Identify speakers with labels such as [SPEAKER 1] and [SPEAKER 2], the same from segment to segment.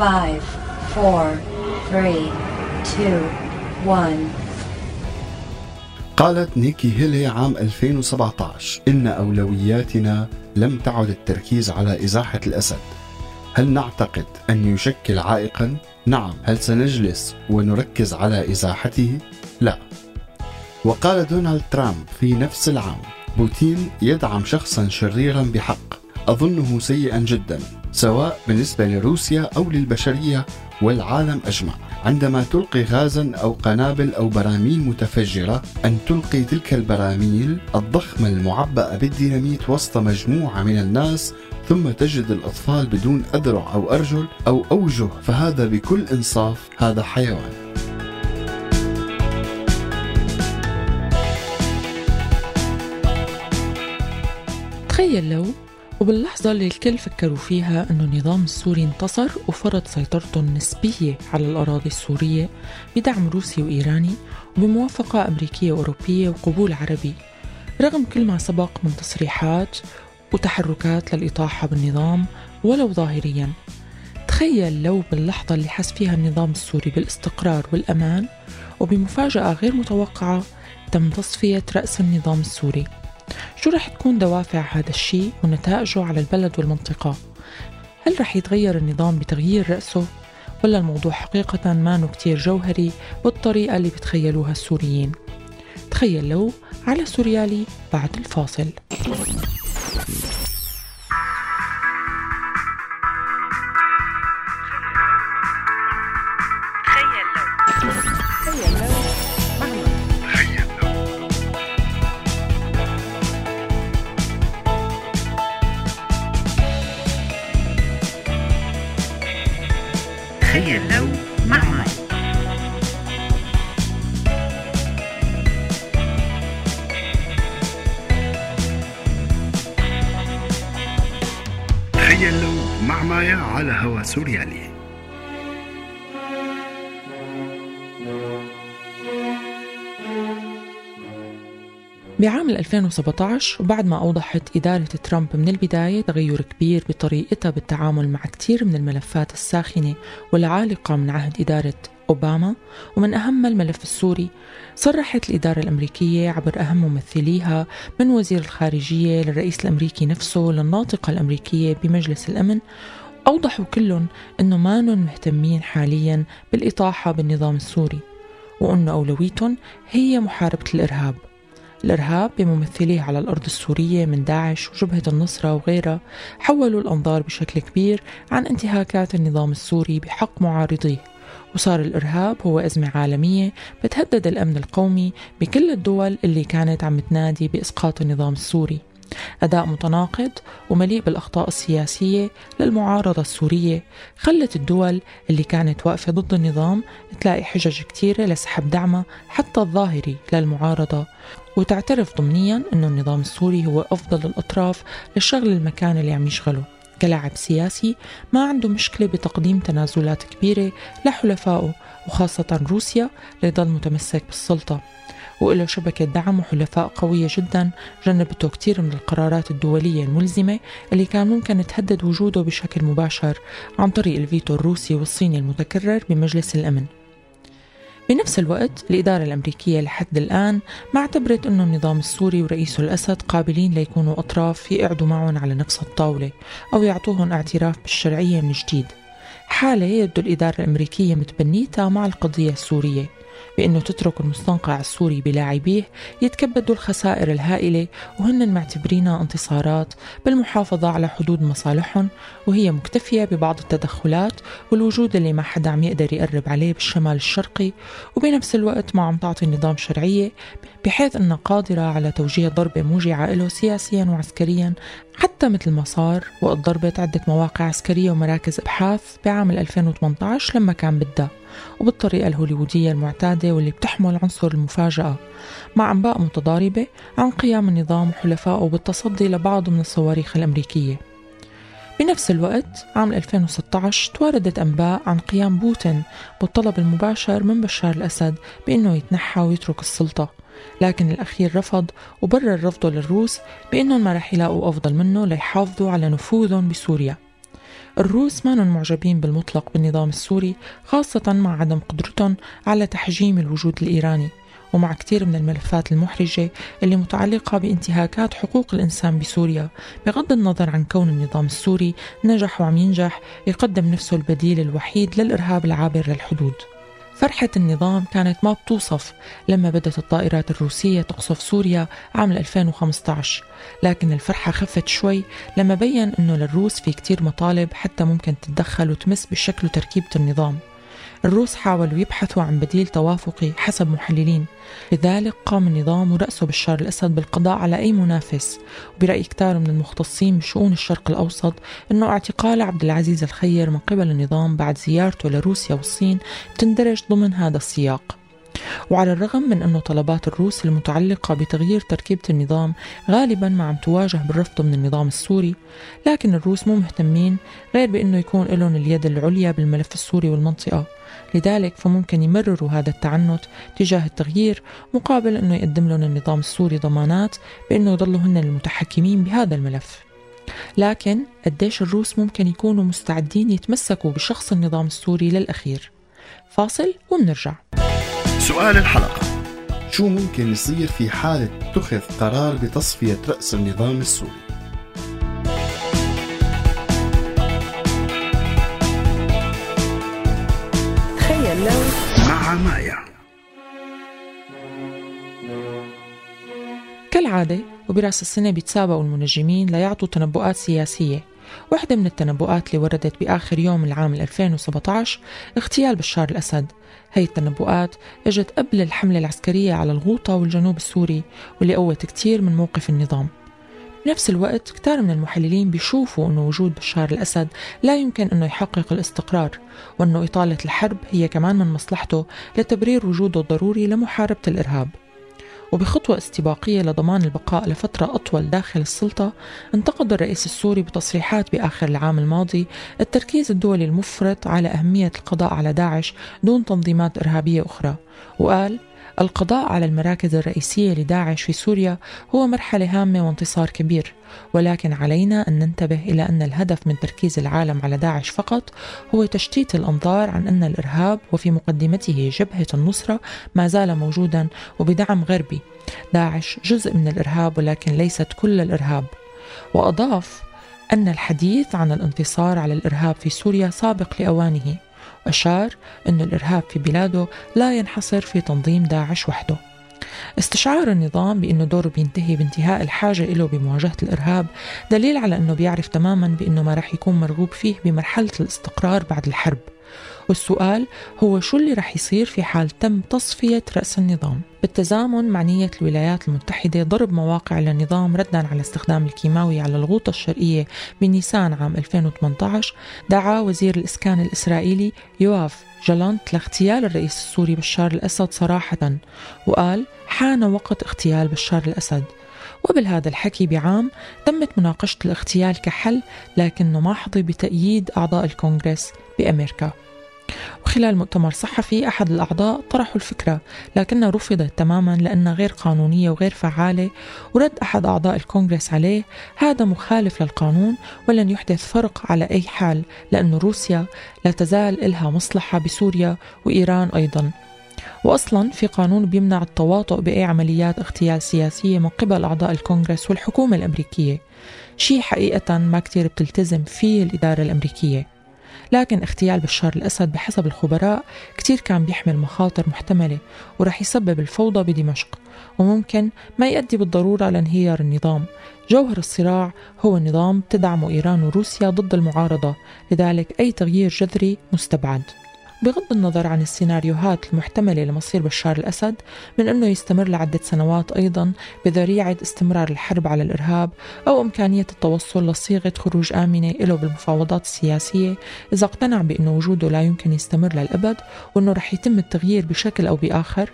[SPEAKER 1] 5 4 3 2 1
[SPEAKER 2] قالت نيكي هيلي عام 2017 إن أولوياتنا لم تعد التركيز على إزاحة الأسد. هل نعتقد أن يشكل عائقا؟ نعم. هل سنجلس ونركز على إزاحته؟ لا. وقال دونالد ترامب في نفس العام بوتين يدعم شخصا شريرا بحق أظنه سيئا جدا. سواء بالنسبة لروسيا أو للبشرية والعالم أجمع. عندما تلقي غازا أو قنابل أو براميل متفجرة أن تلقي تلك البراميل الضخمة المعبأة بالديناميت وسط مجموعة من الناس ثم تجد الأطفال بدون أذرع أو أرجل أو أوجه فهذا بكل إنصاف هذا حيوان.
[SPEAKER 3] تخيل لو وباللحظة اللي الكل فكروا فيها أنه النظام السوري انتصر وفرض سيطرته النسبية على الأراضي السورية بدعم روسي وإيراني وبموافقة أمريكية وأوروبية وقبول عربي. رغم كل ما سبق من تصريحات وتحركات للإطاحة بالنظام ولو ظاهريا. تخيل لو باللحظة اللي حس فيها النظام السوري بالاستقرار والأمان وبمفاجأة غير متوقعة تم تصفية رأس النظام السوري. شو رح تكون دوافع هذا الشيء ونتائجه على البلد والمنطقة؟ هل رح يتغير النظام بتغيير رأسه؟ ولا الموضوع حقيقة ما كتير جوهري بالطريقة اللي بتخيلوها السوريين؟ تخيل لو على سوريالي بعد الفاصل
[SPEAKER 4] تخيل لو مع مايا على هوا سوريالي.
[SPEAKER 3] بعام 2017 وبعد ما أوضحت إدارة ترامب من البداية تغير كبير بطريقتها بالتعامل مع كثير من الملفات الساخنة والعالقة من عهد إدارة أوباما ومن أهم الملف السوري صرحت الإدارة الأمريكية عبر أهم ممثليها من وزير الخارجية للرئيس الأمريكي نفسه للناطقة الأمريكية بمجلس الأمن أوضحوا كلهم أنه ما مهتمين حاليا بالإطاحة بالنظام السوري وأنه أولويتهم هي محاربة الإرهاب. الإرهاب بممثليه على الأرض السورية من داعش وجبهة النصرة وغيرها حولوا الأنظار بشكل كبير عن انتهاكات النظام السوري بحق معارضيه. وصار الإرهاب هو أزمة عالمية بتهدد الأمن القومي بكل الدول اللي كانت عم تنادي بإسقاط النظام السوري. أداء متناقض ومليء بالأخطاء السياسية للمعارضة السورية خلت الدول اللي كانت واقفة ضد النظام تلاقي حجج كتيرة لسحب دعمها حتى الظاهري للمعارضة. وتعترف ضمنيا أنه النظام السوري هو أفضل الأطراف لشغل المكان اللي عم يشغله. كلاعب سياسي ما عنده مشكلة بتقديم تنازلات كبيرة لحلفائه وخاصة روسيا ليضل متمسك بالسلطة. وله شبكة دعم وحلفاء قوية جدا جنبته كثير من القرارات الدولية الملزمة اللي كان ممكن تهدد وجوده بشكل مباشر عن طريق الفيتو الروسي والصيني المتكرر بمجلس الأمن. بنفس الوقت الإدارة الأمريكية لحد الآن ما اعتبرت أنه النظام السوري ورئيسه الأسد قابلين ليكونوا أطراف يقعدوا معهم على نفس الطاولة أو يعطوهم اعتراف بالشرعية من جديد. حالة يبدو الإدارة الأمريكية متبنيتها مع القضية السورية. بأنه تترك المستنقع السوري بلاعبيه يتكبدوا الخسائر الهائلة وهن معتبرينها انتصارات بالمحافظة على حدود مصالحهم وهي مكتفية ببعض التدخلات والوجود اللي ما حدا عم يقدر يقرب عليه بالشمال الشرقي وبنفس الوقت ما عم تعطي النظام شرعية بحيث أنها قادرة على توجيه ضربة موجعة له سياسيا وعسكريا حتى مثل ما صار وقت ضربت عدة مواقع عسكرية ومراكز إبحاث بعام 2018 لما كان بدها. وبالطريقة الهوليوودية المعتادة واللي بتحمل عنصر المفاجأة مع أنباء متضاربة عن قيام النظام وحلفائه بالتصدي لبعض من الصواريخ الأمريكية. بنفس الوقت عام 2016 تواردت أنباء عن قيام بوتين بالطلب المباشر من بشار الأسد بأنه يتنحى ويترك السلطة لكن الأخير رفض وبرر رفضه للروس بأنهم ما رح يلاقوا أفضل منه ليحافظوا على نفوذهم بسوريا. الروس ما معجبين بالمطلق بالنظام السوري خاصة مع عدم قدرتهم على تحجيم الوجود الإيراني ومع كثير من الملفات المحرجة اللي متعلقة بانتهاكات حقوق الإنسان بسوريا بغض النظر عن كون النظام السوري نجح وعم ينجح يقدم نفسه البديل الوحيد للإرهاب العابر للحدود. فرحة النظام كانت ما بتوصف لما بدأت الطائرات الروسية تقصف سوريا عام 2015 لكن الفرحة خفت شوي لما بين أنه للروس في كتير مطالب حتى ممكن تتدخل وتمس بشكل وتركيبة النظام. الروس حاولوا يبحثوا عن بديل توافقي حسب محللين. لذلك قام النظام ورأسه بشار الأسد بالقضاء على أي منافس. وبرأي كتار من المختصين بشؤون الشرق الأوسط أنه اعتقال عبد العزيز الخير من قبل النظام بعد زيارته لروسيا والصين تندرج ضمن هذا السياق. وعلى الرغم من أنه طلبات الروس المتعلقة بتغيير تركيبة النظام غالبا ما عم تواجه بالرفض من النظام السوري لكن الروس مو مهتمين غير بأنه يكون لهم اليد العليا بالملف السوري والمنطقة. لذلك فممكن يمرروا هذا التعنت تجاه التغيير مقابل أنه يقدم لهم النظام السوري ضمانات بأنه يضلوا هن المتحكمين بهذا الملف. لكن قديش الروس ممكن يكونوا مستعدين يتمسكوا بشخص النظام السوري للأخير؟ فاصل ومنرجع
[SPEAKER 4] سؤال الحلقة.
[SPEAKER 2] شو ممكن يصير في حالة اتخذ قرار بتصفية رأس النظام السوري؟
[SPEAKER 4] مايا
[SPEAKER 3] كالعادة وبرأس السنة بيتسابقوا المنجمين ليعطوا تنبؤات سياسية. واحدة من التنبؤات اللي وردت بآخر يوم العام 2017 اغتيال بشار الأسد. هي التنبؤات إجت قبل الحملة العسكرية على الغوطة والجنوب السوري واللي قوت كتير من موقف النظام. بنفس الوقت كتار من المحللين بيشوفوا أنه وجود بشار الأسد لا يمكن أنه يحقق الاستقرار وأنه إطالة الحرب هي كمان من مصلحته لتبرير وجوده الضروري لمحاربة الإرهاب. وبخطوة استباقية لضمان البقاء لفترة أطول داخل السلطة انتقد الرئيس السوري بتصريحات بآخر العام الماضي التركيز الدولي المفرط على أهمية القضاء على داعش دون تنظيمات إرهابية أخرى وقال القضاء على المراكز الرئيسية لداعش في سوريا هو مرحلة هامة وانتصار كبير ولكن علينا أن ننتبه إلى أن الهدف من تركيز العالم على داعش فقط هو تشتيت الأنظار عن أن الإرهاب وفي مقدمته جبهة النصرة ما زال موجودا وبدعم غربي. داعش جزء من الإرهاب ولكن ليست كل الإرهاب. وأضاف أن الحديث عن الانتصار على الإرهاب في سوريا سابق لأوانه. وأشار أن الإرهاب في بلاده لا ينحصر في تنظيم داعش وحده. استشعار النظام بأنه دوره بينتهي بانتهاء الحاجة له بمواجهة الإرهاب دليل على أنه بيعرف تماما بأنه ما رح يكون مرغوب فيه بمرحلة الاستقرار بعد الحرب. والسؤال هو شو اللي رح يصير في حال تم تصفية رأس النظام؟ بالتزامن مع نية الولايات المتحدة ضرب مواقع للنظام ردا على استخدام الكيماوي على الغوطة الشرقية بنيسان عام 2018 دعا وزير الإسكان الإسرائيلي يوآف جالانت لاغتيال الرئيس السوري بشار الأسد صراحة وقال حان وقت اغتيال بشار الأسد. وبالهذا الحكي بعام تمت مناقشة الاغتيال كحل لكنه ما حظي بتأييد أعضاء الكونغرس بأمريكا. وخلال مؤتمر صحفي أحد الأعضاء طرحوا الفكرة لكنها رفضت تماما لأنها غير قانونية وغير فعالة ورد أحد أعضاء الكونغرس عليه هذا مخالف للقانون ولن يحدث فرق على أي حال لأن روسيا لا تزال إلها مصلحة بسوريا وإيران أيضا. واصلا في قانون بيمنع التواطؤ بأي عمليات اغتيال سياسية من قبل أعضاء الكونغرس والحكومة الأمريكية. شيء حقيقة ما كتير بتلتزم فيه الإدارة الأمريكية. لكن اغتيال بشار الأسد بحسب الخبراء كتير كان بيحمل مخاطر محتملة ورح يسبب الفوضى بدمشق وممكن ما يؤدي بالضرورة لانهيار النظام. جوهر الصراع هو نظام تدعمه إيران وروسيا ضد المعارضة لذلك أي تغيير جذري مستبعد. بغض النظر عن السيناريوهات المحتملة لمصير بشار الأسد من أنه يستمر لعدة سنوات أيضا بذريعة استمرار الحرب على الإرهاب أو إمكانية التوصل لصيغة خروج آمنة له بالمفاوضات السياسية إذا اقتنع بأنه وجوده لا يمكن يستمر للأبد وأنه رح يتم التغيير بشكل أو بآخر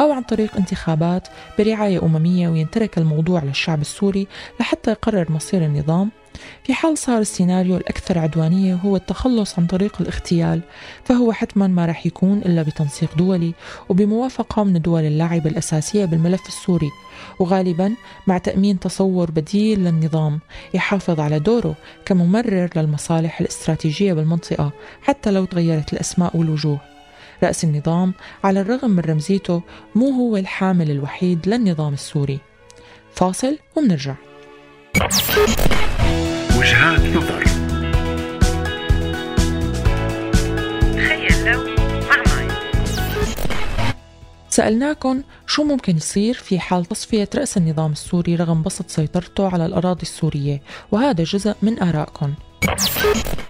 [SPEAKER 3] أو عن طريق انتخابات برعاية أممية وينترك الموضوع للشعب السوري لحتى يقرر مصير النظام. في حال صار السيناريو الأكثر عدوانية هو التخلص عن طريق الاغتيال فهو حتما ما رح يكون إلا بتنسيق دولي وبموافقة من الدول اللاعبة الأساسية بالملف السوري وغالبا مع تأمين تصور بديل للنظام يحافظ على دوره كممرر للمصالح الاستراتيجية بالمنطقة حتى لو تغيرت الأسماء والوجوه. رأس النظام على الرغم من رمزيته مو هو الحامل الوحيد للنظام السوري. فاصل ومنرجع
[SPEAKER 4] وجهات نظر.
[SPEAKER 5] تخيل لو مع ماي
[SPEAKER 3] سألناكم شو ممكن يصير في حال تصفية رأس النظام السوري رغم بسط سيطرته على الأراضي السورية وهذا جزء من آرائكم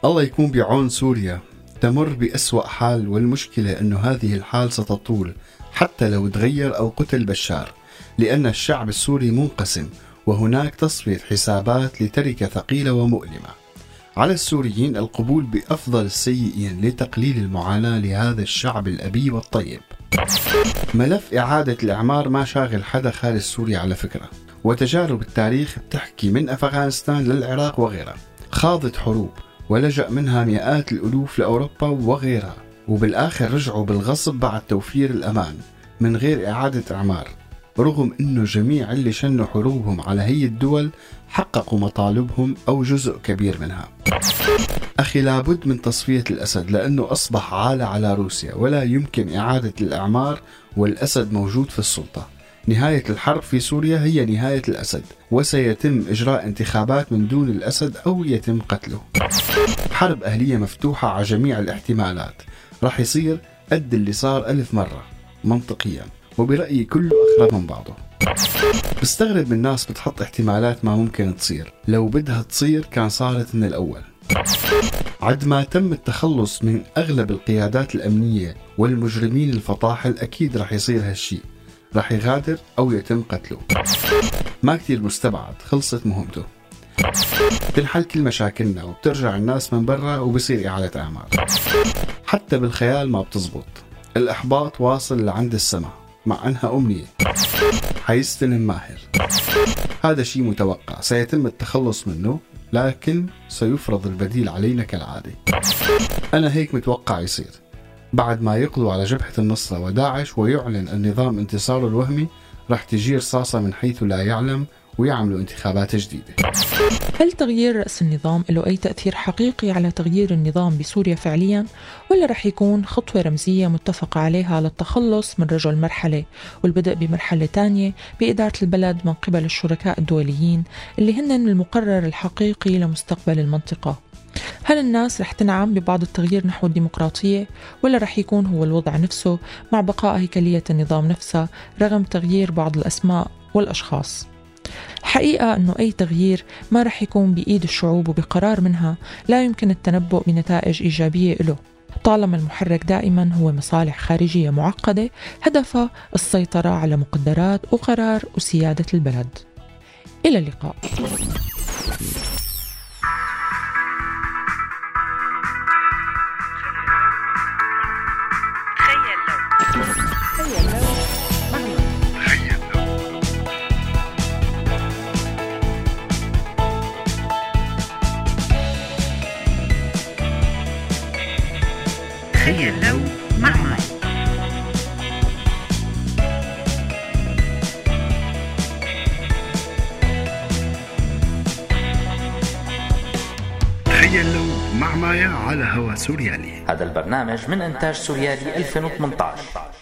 [SPEAKER 2] الله يكون بعون سوريا. تمر بأسوأ حال والمشكلة أنه هذه الحال ستطول حتى لو تغير أو قتل بشار لأن الشعب السوري منقسم وهناك تصفية حسابات لتركة ثقيلة ومؤلمة. على السوريين القبول بأفضل السيئين لتقليل المعاناة لهذا الشعب الأبي والطيب. ملف إعادة الإعمار ما شاغل حدا خارج سوريا على فكرة. وتجارب التاريخ بتحكي من أفغانستان للعراق وغيرها خاضت حروب ولجأ منها مئات الألوف لأوروبا وغيرها. وبالآخر رجعوا بالغصب بعد توفير الأمان من غير إعادة إعمار. رغم أنه جميع اللي شنوا حروبهم على هي الدول حققوا مطالبهم أو جزء كبير منها. أخي لابد من تصفية الأسد لأنه أصبح عالة على روسيا ولا يمكن إعادة الإعمار والأسد موجود في السلطة. نهاية الحرب في سوريا هي نهاية الأسد وسيتم إجراء انتخابات من دون الأسد أو يتم قتله. حرب أهلية مفتوحة على جميع الاحتمالات راح يصير قد اللي صار ألف مرة منطقيا. وبرأيي كله أخرب من بعضه بستغرب من الناس بتحط احتمالات ما ممكن تصير. لو بدها تصير كان صارت من الأول. عد ما تم التخلص من أغلب القيادات الأمنية والمجرمين الفطاحل أكيد رح يصير هالشي. رح يغادر أو يتم قتله. ما كتير مستبعد خلصت مهمته. تنحل كل مشاكلنا وبترجع الناس من برا وبصير إعادة أعمار حتى بالخيال ما بتزبط. الإحباط واصل لعند السماء. مع أنها أمنية. حيستلم ماهر هذا شيء متوقع. سيتم التخلص منه لكن سيفرض البديل علينا كالعادة. أنا هيك متوقع يصير. بعد ما يقضوا على جبهة النصرة وداعش ويعلن النظام انتصاره الوهمي رح تجي رصاصة من حيث لا يعلم ويعملوا انتخابات جديدة.
[SPEAKER 3] هل تغيير رأس النظام له أي تأثير حقيقي على تغيير النظام بسوريا فعليا؟ ولا رح يكون خطوة رمزية متفق عليها للتخلص من رجل مرحلة؟ والبدء بمرحلة تانية بإدارة البلد من قبل الشركاء الدوليين اللي هن المقرر الحقيقي لمستقبل المنطقة. هل الناس رح تنعم ببعض التغيير نحو الديمقراطية؟ ولا رح يكون هو الوضع نفسه مع بقاء هيكلية النظام نفسها رغم تغيير بعض الأسماء والأشخاص؟ حقيقة أنه أي تغيير ما رح يكون بإيد الشعوب وبقرار منها لا يمكن التنبؤ بنتائج إيجابية له طالما المحرك دائما هو مصالح خارجية معقدة هدفها السيطرة على مقدرات وقرار وسيادة البلد. إلى اللقاء.
[SPEAKER 4] مايا على هوا سوريالي.
[SPEAKER 6] هذا البرنامج من إنتاج سوريالي 2018